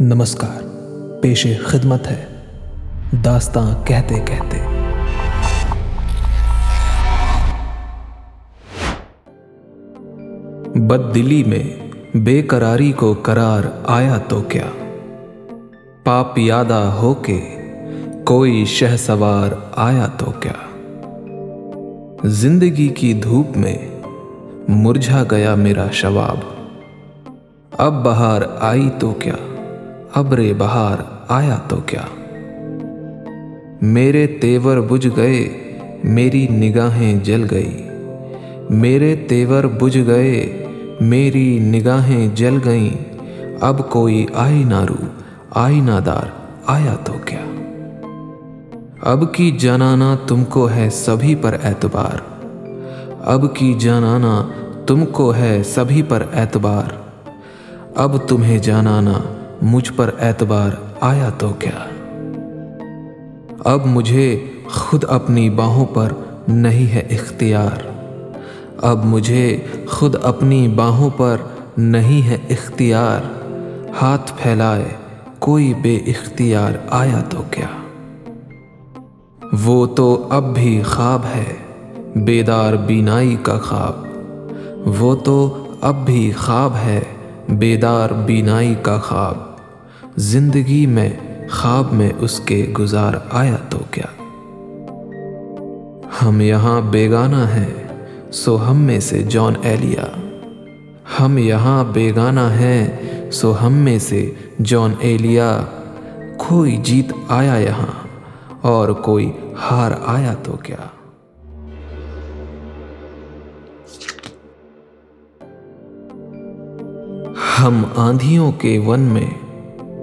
نمسکار، پیش خدمت ہے۔ داستاں کہتے کہتے۔ بد دلی میں بے قراری کو قرار آیا تو کیا؟ پاپ یادہ ہو کے کوئی شہ سوار آیا تو کیا؟ زندگی کی دھوپ میں مرجھا گیا میرا شواب۔ اب بہار آئی تو کیا؟ ابر بہار آیا تو کیا؟ میرے تیور بجھ گئے، میری نگاہیں جل گئی میرے تیور بجھ گئے، میری نگاہیں جل گئیں۔ اب کوئی آئی نارو آئی نادار آیا تو کیا؟ اب کی جانانا تم کو ہے سبھی پر اعتبار۔ اب کی جانانا تم کو ہے سبھی پر اعتبار۔ اب تمہیں جانانا مجھ پر اعتبار آیا تو کیا؟ اب مجھے خود اپنی باہوں پر نہیں ہے اختیار۔ اب مجھے خود اپنی باہوں پر نہیں ہے اختیار۔ ہاتھ پھیلائے کوئی بے اختیار آیا تو کیا؟ وہ تو اب بھی خواب ہے، بیدار بینائی کا خواب۔ وہ تو اب بھی خواب ہے۔ بیدار بینائی کا خواب۔ زندگی میں خواب میں اس کے گزار آیا تو کیا؟ ہم یہاں بیگانہ ہیں، سو ہم میں سے جان ایلیا۔ ہم یہاں بیگانہ ہیں، سو ہم میں سے جان ایلیا۔ کوئی جیت آیا یہاں اور کوئی ہار آیا تو کیا؟ ہم آندھیوں کے ون میں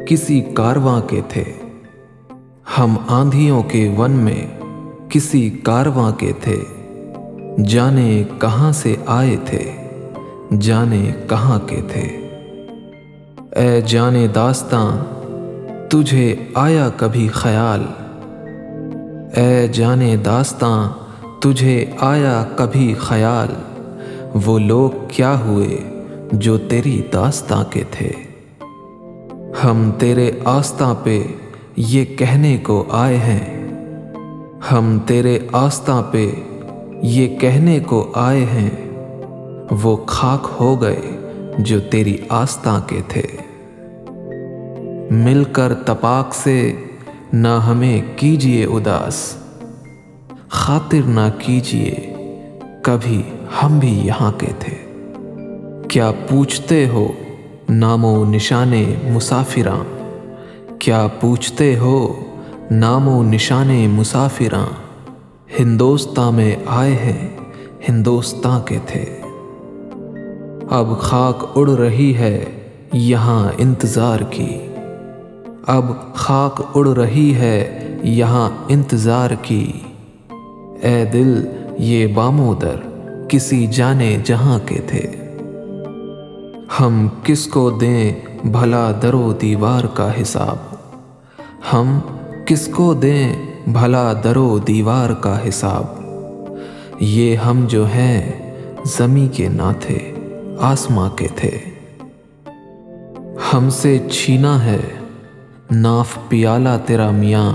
کسی کارواں کے تھے۔ ہم آندھیوں کے ون میں کسی کارواں کے تھے۔ جانے کہاں سے آئے تھے، جانے کہاں کے تھے۔ اے جانے داستاں، تجھے آیا کبھی خیال؟ اے جانے داستاں، تجھے آیا کبھی خیال؟ وہ لوگ کیا ہوئے؟ جو تیری داستاں کے تھے۔ ہم تیرے آستہ پہ یہ کہنے کو آئے ہیں۔ ہم تیرے آستہ پہ یہ کہنے کو آئے ہیں۔ وہ خاک ہو گئے جو تیری آستہ کے تھے۔ مل کر تپاک سے نہ ہمیں کیجیے اداس، خاطر نہ کیجیے کبھی ہم بھی یہاں کے تھے۔ کیا پوچھتے ہو نام و نشان مسافراں؟ کیا پوچھتے ہو نام و نشان مسافراں؟ ہندوستان میں آئے ہیں، ہندوستان کے تھے۔ اب خاک اڑ رہی ہے یہاں انتظار کی۔ اب خاک اڑ رہی ہے یہاں انتظار کی۔ اے دل، یہ بامودر کسی جانے جہاں کے تھے۔ ہم کس کو دیں بھلا در و دیوار کا حساب؟ ہم کس کو دیں بھلا در و دیوار کا حساب؟ یہ ہم جو ہیں زمیں کے نہ تھے آسماں کے تھے۔ ہم سے چھینا ہے، ناف پیالہ تیرا میاں۔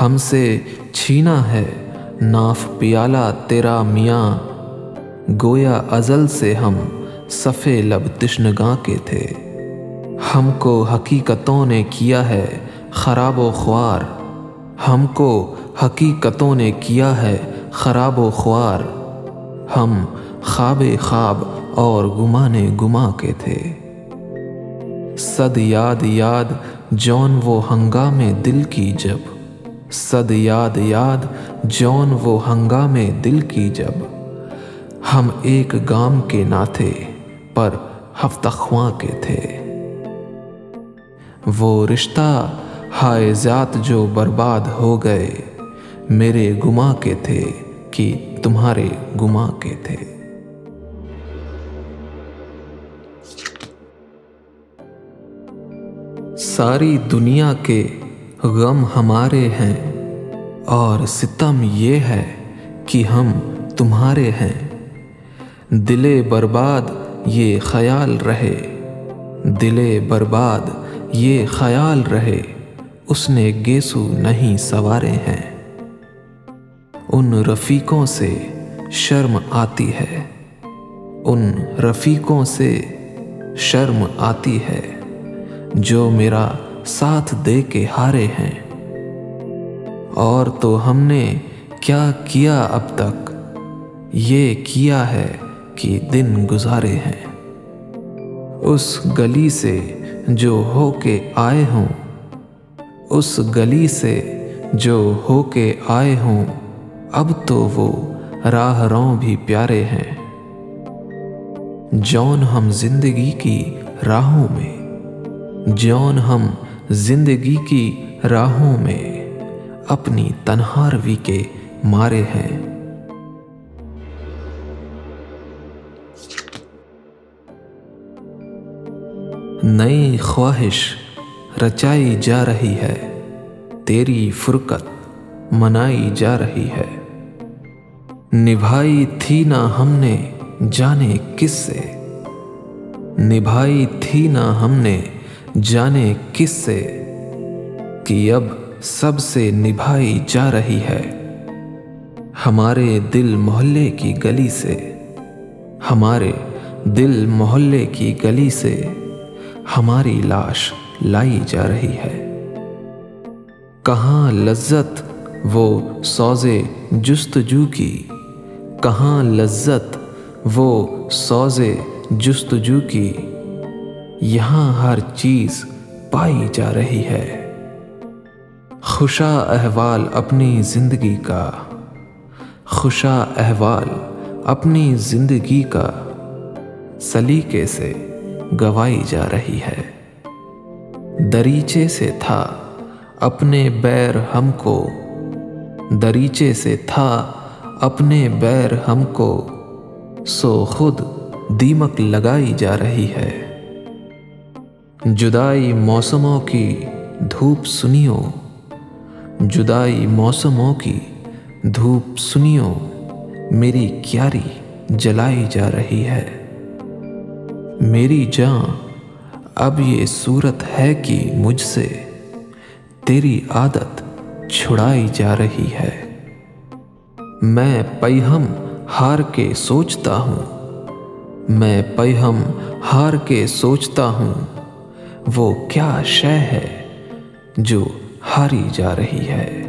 ہم سے چھینا ہے، ناف پیالہ تیرا میاں۔ گویا ازل سے ہم صفے لب تشنگاں کے تھے۔ ہم کو حقیقتوں نے کیا ہے خراب و خوار۔ ہم کو حقیقتوں نے کیا ہے خراب و خوار۔ ہم خواب خواب اور گمانے گما کے تھے۔ صد یاد یاد جون وہ ہنگامے دل کی جب۔ صد یاد یاد جون وہ ہنگامے دل کی جب۔ ہم ایک گام کے نہ تھے پر ہفتہ خواں کے تھے۔ وہ رشتہ ہائے ذات جو برباد ہو گئے، میرے گما کے تھے کہ تمہارے گما کے تھے۔ ساری دنیا کے غم ہمارے ہیں اور ستم یہ ہے کہ ہم تمہارے ہیں۔ دلے برباد یہ خیال رہے۔ دل برباد، یہ خیال رہے۔ اس نے گیسو نہیں سوارے ہیں۔ ان رفیقوں سے شرم آتی ہے۔ ان رفیقوں سے شرم آتی ہے۔ جو میرا ساتھ دے کے ہارے ہیں۔ اور تو ہم نے کیا کیا اب تک؟ یہ کیا ہے؟ کہ دن گزارے ہیں۔ اس گلی سے جو ہو کے آئے ہوں، اس گلی سے جو ہو کے آئے ہوں، اب تو وہ راہ روں بھی پیارے ہیں۔ جون ہم زندگی کی راہوں میں، جون ہم زندگی کی راہوں میں اپنی تنہاروی کے مارے ہیں۔ نئی خواہش رچائی جا رہی ہے۔ تیری فرقت منائی جا رہی ہے۔ نبھائی تھی نہ ہم نے جانے کس سے۔ نبھائی تھی نہ ہم نے جانے کس سے۔ کہ اب سب سے نبھائی جا رہی ہے۔ ہمارے دل محلے کی گلی سے۔ ہمارے دل محلے کی گلی سے۔ ہماری لاش لائی جا رہی ہے۔ کہاں لذت وہ سوزے جستجو کی؟ کہاں لذت وہ سوزے جستجو کی؟ یہاں ہر چیز پائی جا رہی ہے۔ خوشا احوال اپنی زندگی کا۔ خوشا احوال اپنی زندگی کا۔ سلیقے سے گوائی جا رہی ہے۔ دریچے سے تھا اپنے بیر ہم کو۔ دریچے سے تھا اپنے بیر ہم کو۔ سو خود دیمک لگائی جا رہی ہے۔ جدائی موسموں کی دھوپ سنیو جدائی موسموں کی دھوپ سنیو میری کیاری جلائی جا رہی ہے۔ میری جان، اب یہ صورت ہے کہ مجھ سے تیری عادت چھڑائی جا رہی ہے۔ میں پیہم ہار کے سوچتا ہوں۔ میں پیہم ہار کے سوچتا ہوں۔ وہ کیا شے ہے جو ہاری جا رہی ہے؟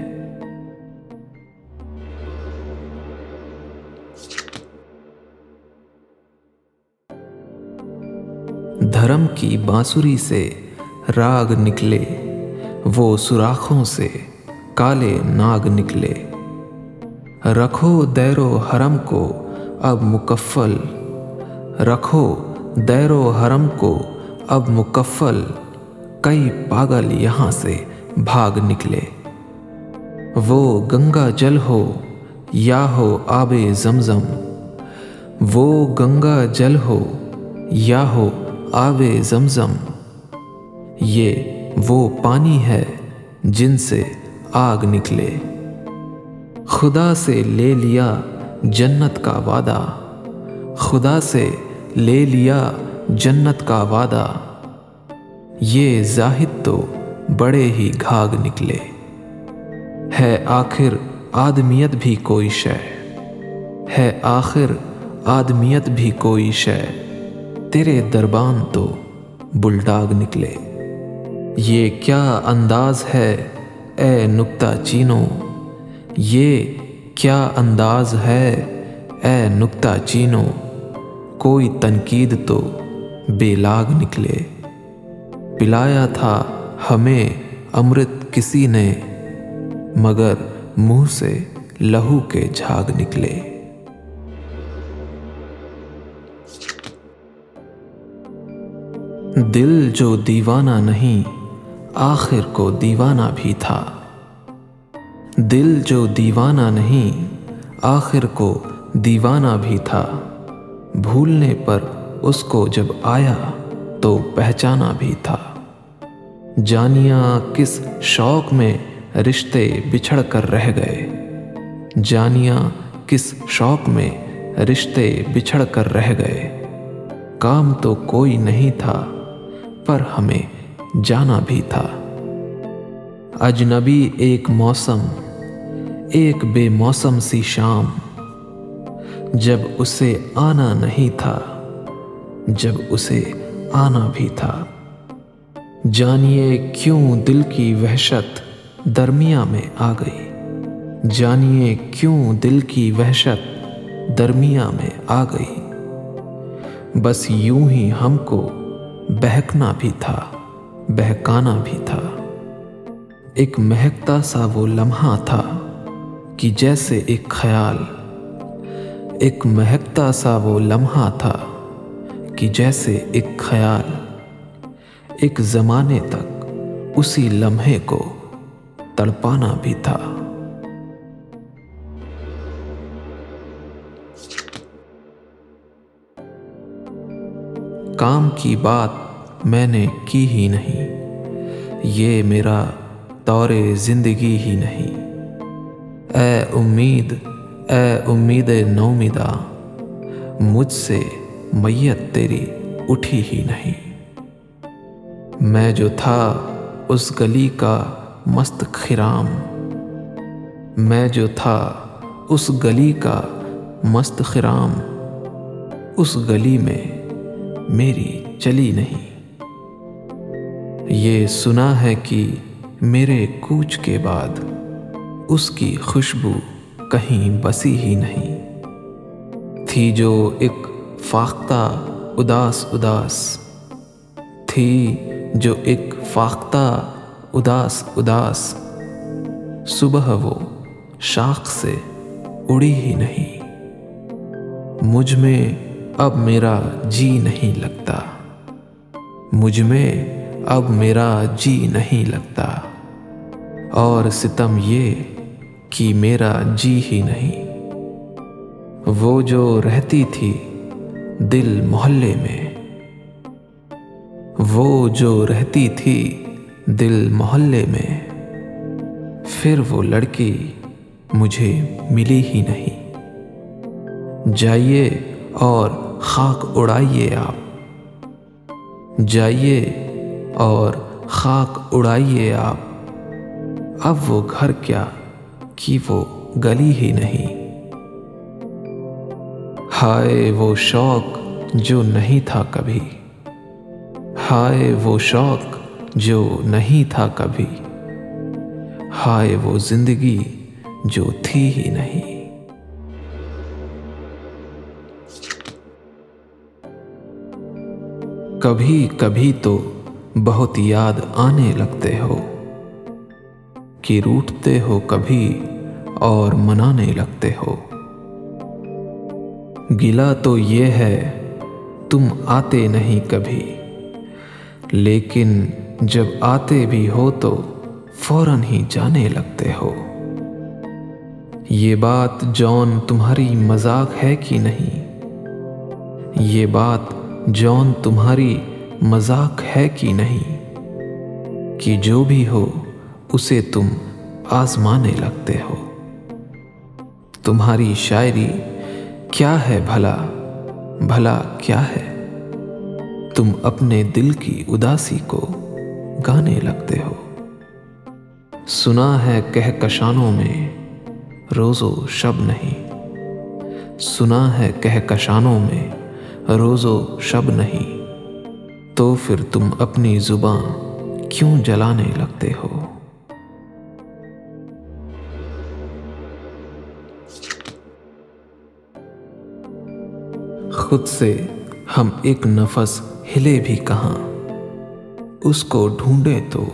دھرم کی بانسری سے راگ نکلے، وہ سوراخوں سے کالے ناگ نکلے۔ رکھو دیر و حرم کو اب مکفل، رکھو دیر و حرم کو اب مکفل۔ کئی پاگل یہاں سے بھاگ نکلے۔ وہ گنگا جل ہو یا ہو آب زمزم، وہ گنگا جل ہو یا ہو آب زمزم۔ یہ وہ پانی ہے جن سے آگ نکلے۔ خدا سے لے لیا جنت کا وعدہ۔ خدا سے لے لیا جنت کا وعدہ۔ یہ زاہد تو بڑے ہی گھاگ نکلے۔ ہے آخر آدمیت بھی کوئی شے۔ ہے آخر آدمیت بھی کوئی شے۔ تیرے دربان تو بلڈاگ نکلے۔ یہ کیا انداز ہے اے نکتہ چینو؟ یہ کیا انداز ہے اے نکتہ چینو؟ کوئی تنقید تو بے لاگ نکلے۔ پلایا تھا ہمیں امرت کسی نے، مگر منہ سے لہو کے جھاگ نکلے۔ دل جو دیوانہ نہیں، آخر کو دیوانہ بھی تھا۔ دل جو دیوانہ نہیں، آخر کو دیوانہ بھی تھا۔ بھولنے پر اس کو جب آیا تو پہچانا بھی تھا۔ جانیاں کس شوق میں رشتے بچھڑ کر رہ گئے۔ جانیاں کس شوق میں رشتے بچھڑ کر رہ گئے۔ کام تو کوئی نہیں تھا۔ پر ہمیں جانا بھی تھا۔ اجنبی ایک موسم، ایک بے موسم سی شام، جب اسے آنا نہیں تھا، جب اسے آنا بھی تھا۔ جانیے کیوں دل کی وحشت درمیاں میں آ گئی؟ جانیے کیوں دل کی وحشت درمیاں میں آ گئی؟ بس یوں ہی ہم کو بہکنا بھی تھا، بہکانا بھی تھا۔ ایک مہکتا سا وہ لمحہ تھا کہ جیسے ایک خیال۔ ایک مہکتا سا وہ لمحہ تھا کہ جیسے ایک خیال۔ ایک زمانے تک اسی لمحے کو تڑپانا بھی تھا۔ کام کی بات میں نے کی ہی نہیں۔ یہ میرا طور زندگی ہی نہیں۔ اے امید اے امید نومیدہ، مجھ سے میت تیری اٹھی ہی نہیں۔ میں جو تھا اس گلی کا مست خرام میں جو تھا اس گلی کا مست خرام اس گلی میں میری چلی نہیں۔ یہ سنا ہے کہ میرے کوچ کے بعد اس کی خوشبو کہیں بسی ہی نہیں۔ تھی جو ایک فاختہ اداس اداس۔ تھی جو ایک فاختہ اداس اداس۔ صبح وہ شاخ سے اڑی ہی نہیں۔ مجھ میں اب میرا جی نہیں لگتا۔ مجھ میں اب میرا جی نہیں لگتا۔ اور ستم یہ کہ میرا جی ہی نہیں۔ وہ جو رہتی تھی دل محلے میں، وہ جو رہتی تھی دل محلے میں، پھر وہ لڑکی مجھے ملی ہی نہیں۔ جائیے اور خاک اڑائیے آپ۔ جائیے اور خاک اڑائیے آپ۔ اب وہ گھر کیا کہ وہ گلی ہی نہیں۔ ہائے وہ شوق جو نہیں تھا کبھی۔ ہائے وہ شوق جو نہیں تھا کبھی۔ ہائے وہ زندگی جو تھی ہی نہیں۔ کبھی کبھی تو بہت یاد آنے لگتے ہو کہ روٹتے ہو کبھی اور منانے لگتے ہو۔ گلا تو یہ ہے، تم آتے نہیں کبھی۔ لیکن جب آتے بھی ہو تو فوراً ہی جانے لگتے ہو۔ یہ بات جون تمہاری مذاق ہے کہ نہیں؟ یہ بات جون تمہاری مذاق ہے کہ نہیں، کہ جو بھی ہو اسے تم آزمانے لگتے ہو۔ تمہاری شاعری کیا ہے بھلا؟ بھلا کیا ہے؟ تم اپنے دل کی اداسی کو گانے لگتے ہو۔ سنا ہے کہکشانوں میں روز و شب نہیں۔ سنا ہے کہکشانوں میں روز و شب نہیں۔ تو پھر تم اپنی زباں کیوں جلانے لگتے ہو؟ خود سے ہم ایک نفس ہلے بھی کہاں؟ اس کو ڈھونڈے تو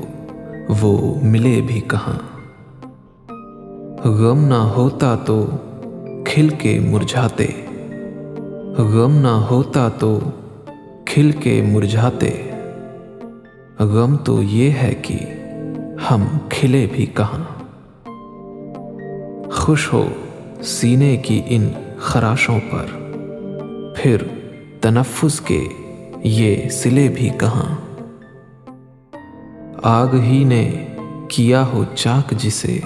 وہ ملے بھی کہاں؟ غم نہ ہوتا تو کھل کے مرجھاتے۔ غم نہ ہوتا تو کھل کے مرجھاتے۔ غم تو یہ ہے کہ ہم کھلے بھی کہاں۔ خوش ہو سینے کی ان خراشوں پر، پھر تنفس کے یہ سلے بھی کہاں۔ آگ ہی نے کیا ہو چاک جسے،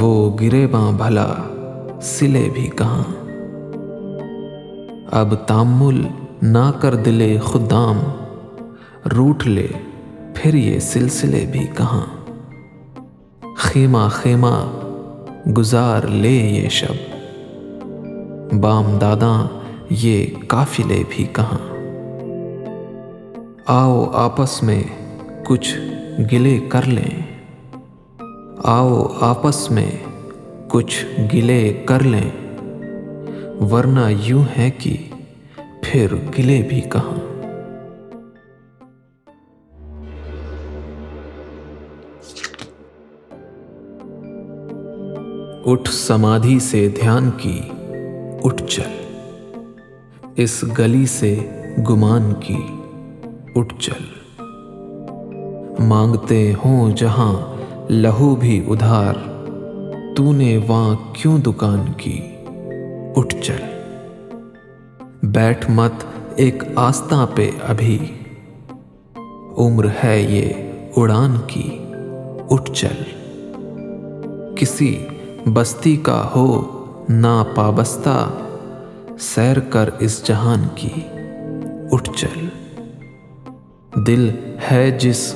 وہ گرے باں بھلا سلے بھی کہاں۔ اب تامل نہ کر دلے خدام، روٹ لے پھر یہ سلسلے بھی کہاں۔ خیمہ خیمہ گزار لے یہ شب، بام دادا یہ قافلے بھی کہاں۔ آؤ آپس میں کچھ گلے کر لیں۔ آؤ آپس میں کچھ گلے کر لیں۔ ورنہ یوں ہے کہ پھر گلے بھی کہاں؟ اٹھ سمادھی سے دھیان کی، اٹھ چل۔ اس گلی سے گمان کی، اٹھ چل۔ مانگتے ہوں جہاں لہو بھی ادھار، تو نے وہاں کیوں دکان کی؟ اٹھ چل۔ بیٹھ مت، ایک آستہ پہ ابھی۔ عمر ہے یہ اڑان کی، اٹھ چل۔ کسی بستی کا ہو نا پابستہ سیر کر اس جہان کی، اٹھ چل۔ دل ہے جس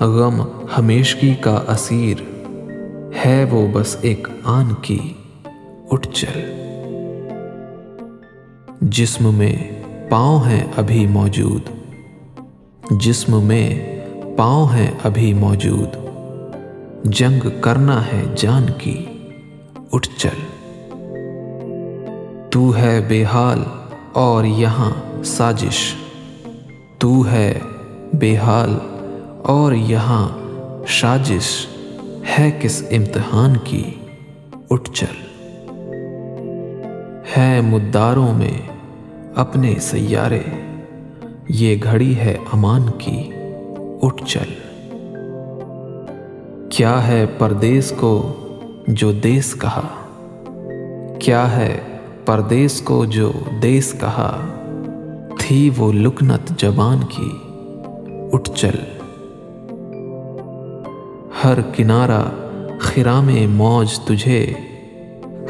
غم ہمیشگی کا اسیر، ہے وہ بس ایک آن کی، اٹھ چل۔ جسم میں پاؤں ہیں ابھی موجود۔ جسم میں پاؤں ہیں ابھی موجود۔ جنگ کرنا ہے جان کی۔ اٹھ چل۔ تو ہے بے حال اور یہاں سازش۔ تو ہے بے حال اور یہاں سازش۔ ہے کس امتحان کی؟ اٹھ چل۔ ہے مداروں میں اپنے سیارے، یہ گھڑی ہے امان کی، اٹھ چل۔ کیا ہے پردیس کو جو دیس کہا؟ کیا ہے پردیس کو جو دیس کہا؟ تھی وہ لکنت جبان کی، اٹھ چل۔ ہر کنارہ خرام موج تجھے،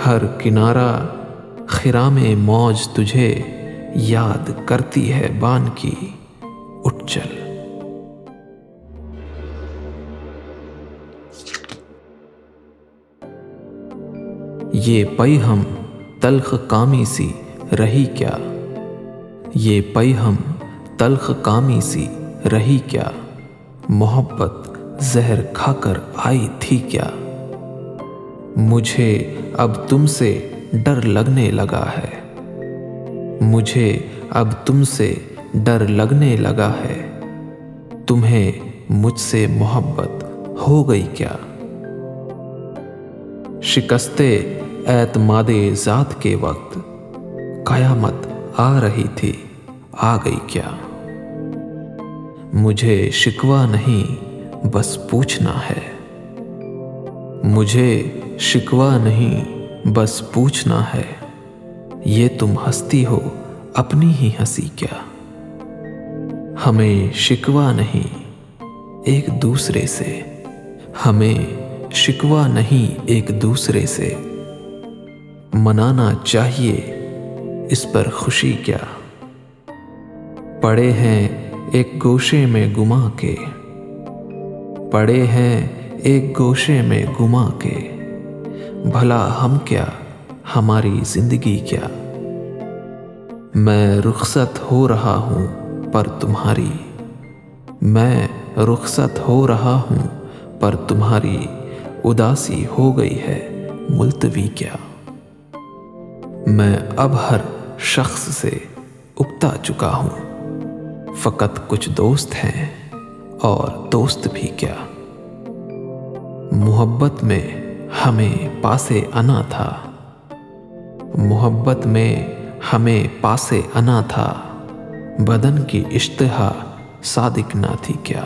ہر کنارہ خرام موج تجھے۔ یاد کرتی ہے بان کی اٹھ چل یہ پئی ہم تلخ کامی سی رہی کیا۔ یہ پئی ہم تلخ کامی سی رہی کیا۔ محبت زہر کھا کر آئی تھی کیا۔ مجھے اب تم سے ڈر لگنے لگا ہے۔ مجھے اب تم سے ڈر لگنے لگا ہے۔ تمہیں مجھ سے محبت ہو گئی کیا؟ شکستے اعتماد ذات کے وقت قیامت آ رہی تھی، آ گئی کیا؟ مجھے شکوا نہیں، بس پوچھنا ہے۔ مجھے شکوا نہیں، بس پوچھنا ہے۔ یہ تم ہستی ہو، اپنی ہی ہنسی کیا؟ ہمیں شکوا نہیں ایک دوسرے سے۔ ہمیں شکوا نہیں ایک دوسرے سے۔ منانا چاہیے اس پر خوشی کیا؟ پڑے ہیں ایک گوشے میں گما کے۔ پڑے ہیں ایک گوشے میں گما کے۔ بھلا ہم کیا ہماری زندگی کیا؟ میں رخصت ہو رہا ہوں پر تمہاری، میں رخصت ہو رہا ہوں پر تمہاری اداسی ہو گئی ہے ملتوی کیا؟ میں اب ہر شخص سے اگتا چکا ہوں، فقط کچھ دوست ہیں اور دوست بھی کیا؟ محبت میں ہمیں پاسے انا تھا۔ محبت میں ہمیں پاسے انا تھا۔ بدن کی اشتہا صادق نہ تھی کیا۔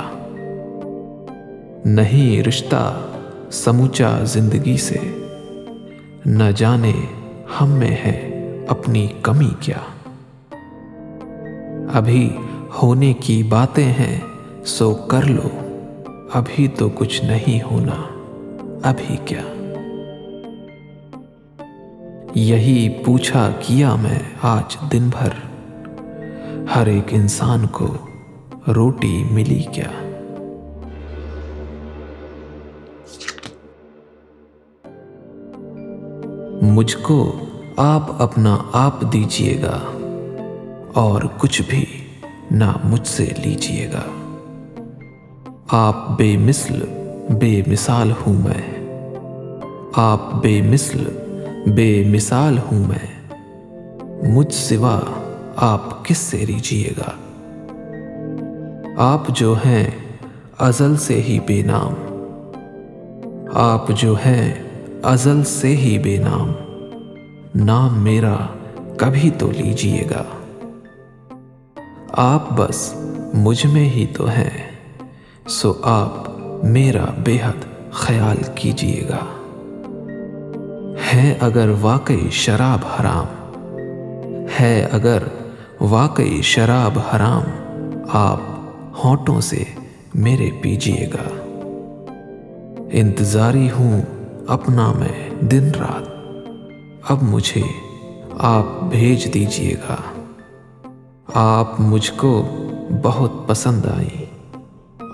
نہیں رشتہ سموچا زندگی سے۔ نہ جانے ہم میں ہے اپنی کمی کیا۔ ابھی ہونے کی باتیں ہیں، سو کر لو۔ ابھی تو کچھ نہیں ہونا۔ ابھی کیا۔ یہی پوچھا کیا میں آج دن بھر۔ ہر ایک انسان کو روٹی ملی کیا؟ مجھ کو آپ اپنا آپ دیجیے گا اور کچھ بھی نہ مجھ سے لیجیے گا۔ آپ بے مثل، بے مثال ہوں میں۔ آپ بے مثل بے مثال ہوں میں۔ مجھ سوا آپ کس سے لیجیے گا؟ آپ جو ہیں ازل سے ہی بے نام۔ آپ جو ہیں ازل سے ہی بے نام۔ نام میرا کبھی تو لیجیے گا۔ آپ بس مجھ میں ہی تو ہیں، سو آپ میرا بے حد خیال کیجیے گا۔ ہے اگر واقعی شراب حرام؟ ہے اگر واقعی شراب حرام، آپ ہونٹوں سے میرے پیجیے گا۔ انتظاری ہوں اپنا میں دن رات۔ اب مجھے آپ بھیج دیجیے گا۔ آپ مجھ کو بہت پسند آئیں۔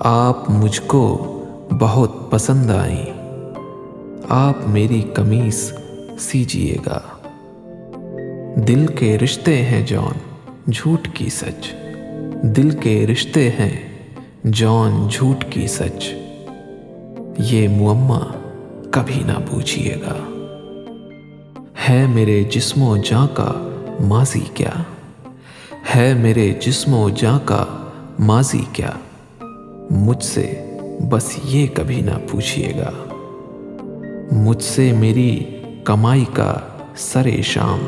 آپ مجھ کو بہت پسند آئیں۔ آپ میری کمیز سیجیے گا۔ دل کے رشتے ہیں جون جھوٹ کی سچ۔ دل کے رشتے ہیں جون جھوٹ کی سچ۔ یہ معمہ کبھی نہ پوچھیے گا۔ ہے میرے جسم و جاں کا ماضی کیا؟ ہے میرے جسم و جاں کا ماضی کیا؟ مجھ سے بس یہ کبھی نہ پوچھیے گا۔ مجھ سے میری کمائی کا سر شام۔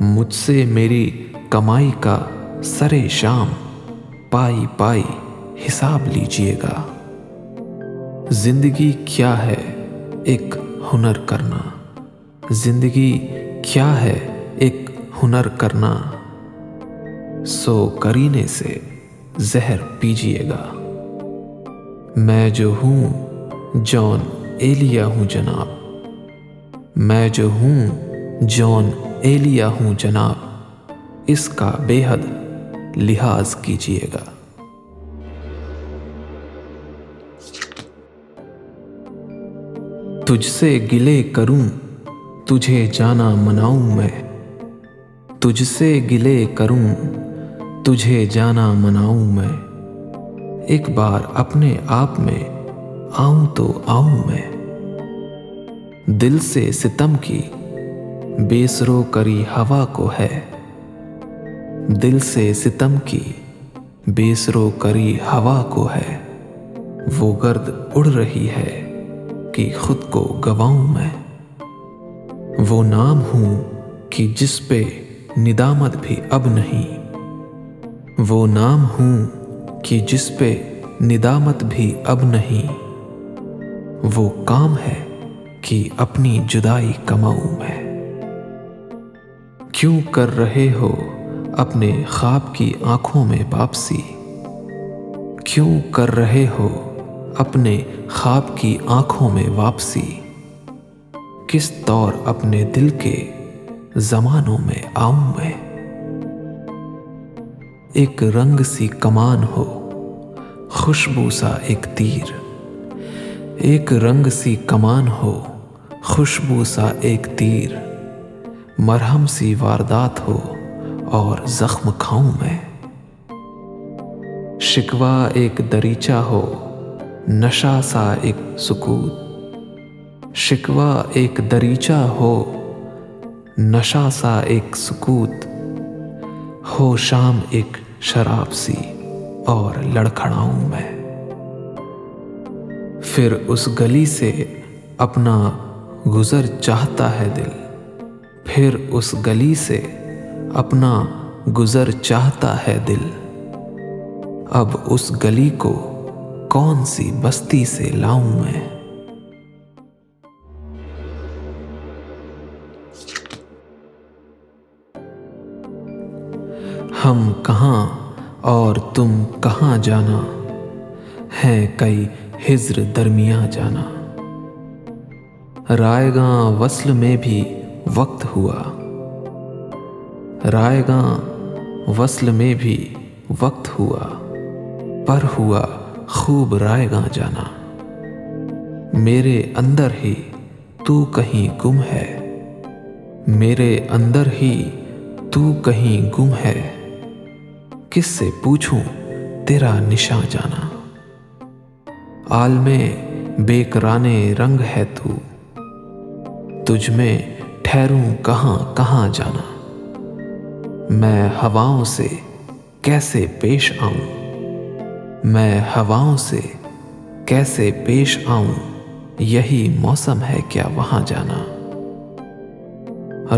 مجھ سے میری کمائی کا سر شام۔ پائی پائی حساب لیجیے گا۔ زندگی کیا ہے ایک ہنر کرنا۔ زندگی کیا ہے ایک ہنر کرنا۔ سو کرینے سے زہر پیجیے گا۔ میں جو ہوں جون ایلیا ہوں جناب۔ میں جو ہوں، جون ایلیا ہوں جناب، اس کا بے حد لحاظ کیجیے گا۔ تجھ سے گلے کروں، تجھے جانا مناؤں میں۔ تجھ سے گلے کروں، تجھے جانا مناؤں میں۔ ایک بار اپنے آپ میں آؤں تو آؤں میں۔ دل سے ستم کی بیسرو کری ہوا کو ہے۔ دل سے ستم کی بیسرو کری ہوا کو ہے۔ وہ گرد اڑ رہی ہے کہ خود کو گواؤں میں۔ وہ نام ہوں کہ جس پہ ندامت بھی اب نہیں۔ وہ نام ہوں کہ جس پہ ندامت بھی اب نہیں۔ وہ کام ہے کہ اپنی جدائی کماؤں میں کیوں کر رہے ہو اپنے خواب کی آنکھوں میں واپسی؟ کیوں کر رہے ہو اپنے خواب کی آنکھوں میں واپسی؟ کس طور اپنے دل کے زمانوں میں آؤں میں؟ ایک رنگ سی کمان ہو، خوشبو سا ایک تیر۔ ایک رنگ سی کمان ہو خوشبو سا ایک تیر۔ مرہم سی واردات ہو اور زخم کھاؤں میں۔ شکوا ایک دریچہ ہو نشا سا ایک سکوت۔ شکوا ایک دریچہ ہو نشا سا ایک سکوت۔ ہو شام ایک شراب سی اور لڑکھڑاؤں میں۔ پھر اس گلی سے اپنا گزر چاہتا ہے دل۔ پھر اس گلی سے اپنا گزر چاہتا ہے دل۔ اب اس گلی کو کون سی بستی سے لاؤں میں؟ ہم کہاں اور تم کہاں جانا؟ ہے کئی ہجر درمیاں جانا۔ رائے گاں وصل میں بھی وقت ہوا۔ رائے گاں وصل میں بھی وقت ہوا۔ پر ہوا خوب رائے گاں جانا۔ میرے اندر ہی تو کہیں گم ہے۔ میرے اندر ہی تو کہیں گم ہے۔ کس سے پوچھوں تیرا نشاں جانا۔ عالم بے کرانے رنگ ہے تو۔ تجھ میں ٹھہروں کہاں کہاں جانا؟ میں ہواؤں سے کیسے پیش آؤں؟ میں ہواؤں سے کیسے پیش آؤں؟ یہی موسم ہے کیا وہاں جانا؟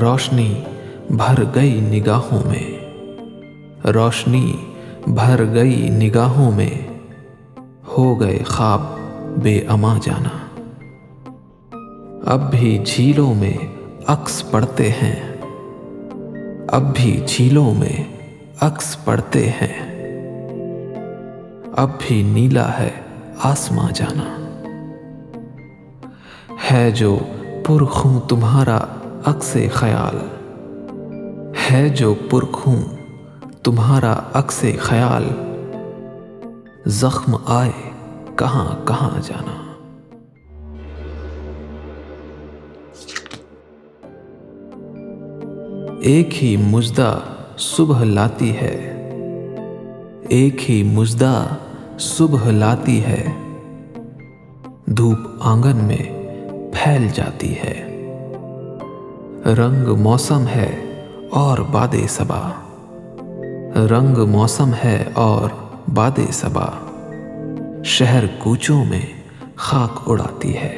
روشنی بھر گئی نگاہوں میں۔ روشنی بھر گئی نگاہوں میں۔ ہو گئے خواب بے اما جانا۔ اب بھی جھیلوں میں عکس پڑتے ہیں۔ اب بھی جھیلوں میں عکس پڑتے ہیں۔ اب بھی نیلا ہے آسماں جانا۔ ہے جو پرخوں تمہارا عکس خیال۔ ہے جو پرکھوں تمہارا عکس خیال۔ زخم آئے کہاں کہاں جانا۔ ایک ہی مجدہ صبح لاتی ہے۔ ایک ہی مجدہ صبح لاتی ہے۔ دھوپ آنگن میں پھیل جاتی ہے۔ رنگ موسم ہے اور باد صبا۔ رنگ موسم ہے اور باد صبا۔ شہر کوچوں میں خاک اڑاتی ہے۔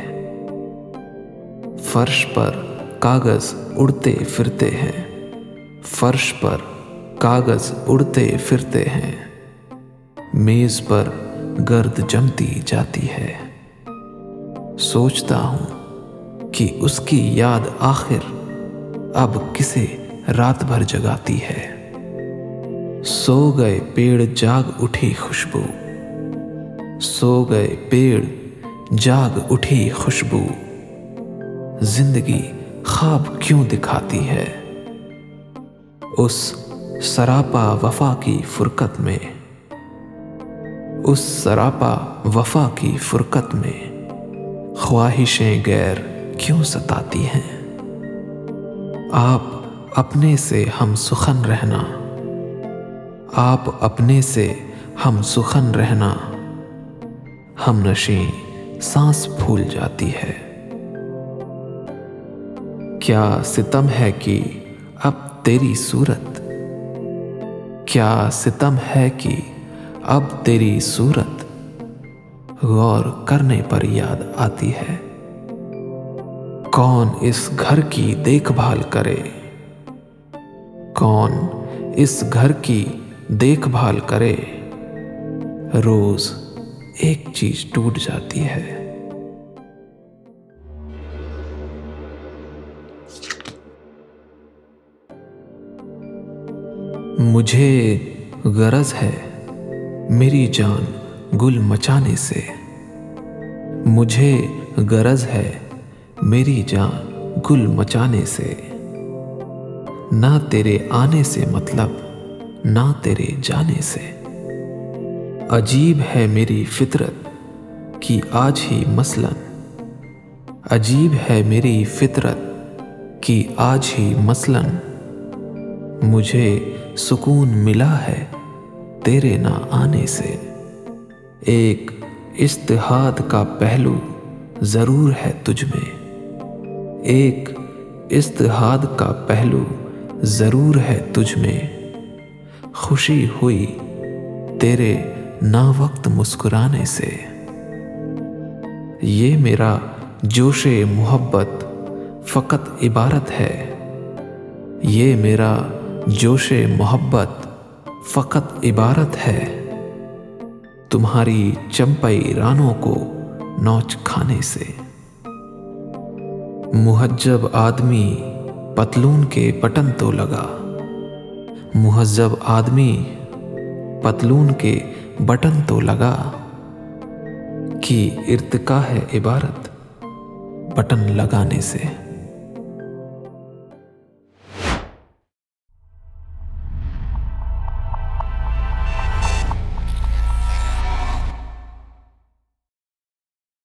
فرش پر کاغذ اڑتے پھرتے ہیں۔ فرش پر کاغذ اڑتے پھرتے ہیں۔ میز پر گرد جمتی جاتی ہے۔ سوچتا ہوں کہ اس کی یاد آخر اب کسے رات بھر جگاتی ہے۔ سو گئے پیڑ جاگ اٹھی خوشبو۔ سو گئے پیڑ جاگ اٹھی خوشبو۔ زندگی خواب کیوں دکھاتی ہے؟ اس سراپا وفا کی فرقت میں۔ اس سراپا وفا کی فرقت میں خواہشیں غیر کیوں ستاتی ہیں؟ آپ اپنے سے ہم سخن رہنا۔ آپ اپنے سے ہم سخن رہنا۔ ہم نشیں سانس پھول جاتی ہے۔ کیا ستم ہے کہ تیری صورت۔ کیا ستم ہے کہ اب تیری صورت غور کرنے پر یاد آتی ہے؟ کون اس گھر کی دیکھ بھال کرے؟ کون اس گھر کی دیکھ بھال کرے؟ روز ایک چیز ٹوٹ جاتی ہے۔ مجھے غرض ہے میری جان گل مچانے سے۔ مجھے غرض ہے میری جان گل مچانے سے۔ نہ تیرے آنے سے مطلب نہ تیرے جانے سے۔ عجیب ہے میری فطرت کہ آج ہی مثلاً۔ عجیب ہے میری فطرت کہ آج ہی مثلاً۔ مجھے سکون ملا ہے تیرے نہ آنے سے۔ ایک استحاد کا پہلو ضرور ہے تجھ میں۔ ایک استحاد کا پہلو ضرور ہے تجھ میں۔ خوشی ہوئی تیرے نا وقت مسکرانے سے۔ یہ میرا جوش محبت فقط عبارت ہے۔ یہ میرا جوش محبت فقط عبارت ہے۔ تمہاری چمپئی رانوں کو نوچ کھانے سے۔ مہجب آدمی پتلون کے بٹن تو لگا۔ مہذب آدمی پتلون کے بٹن تو لگا۔ کہ ارتقا ہے عبارت بٹن لگانے سے۔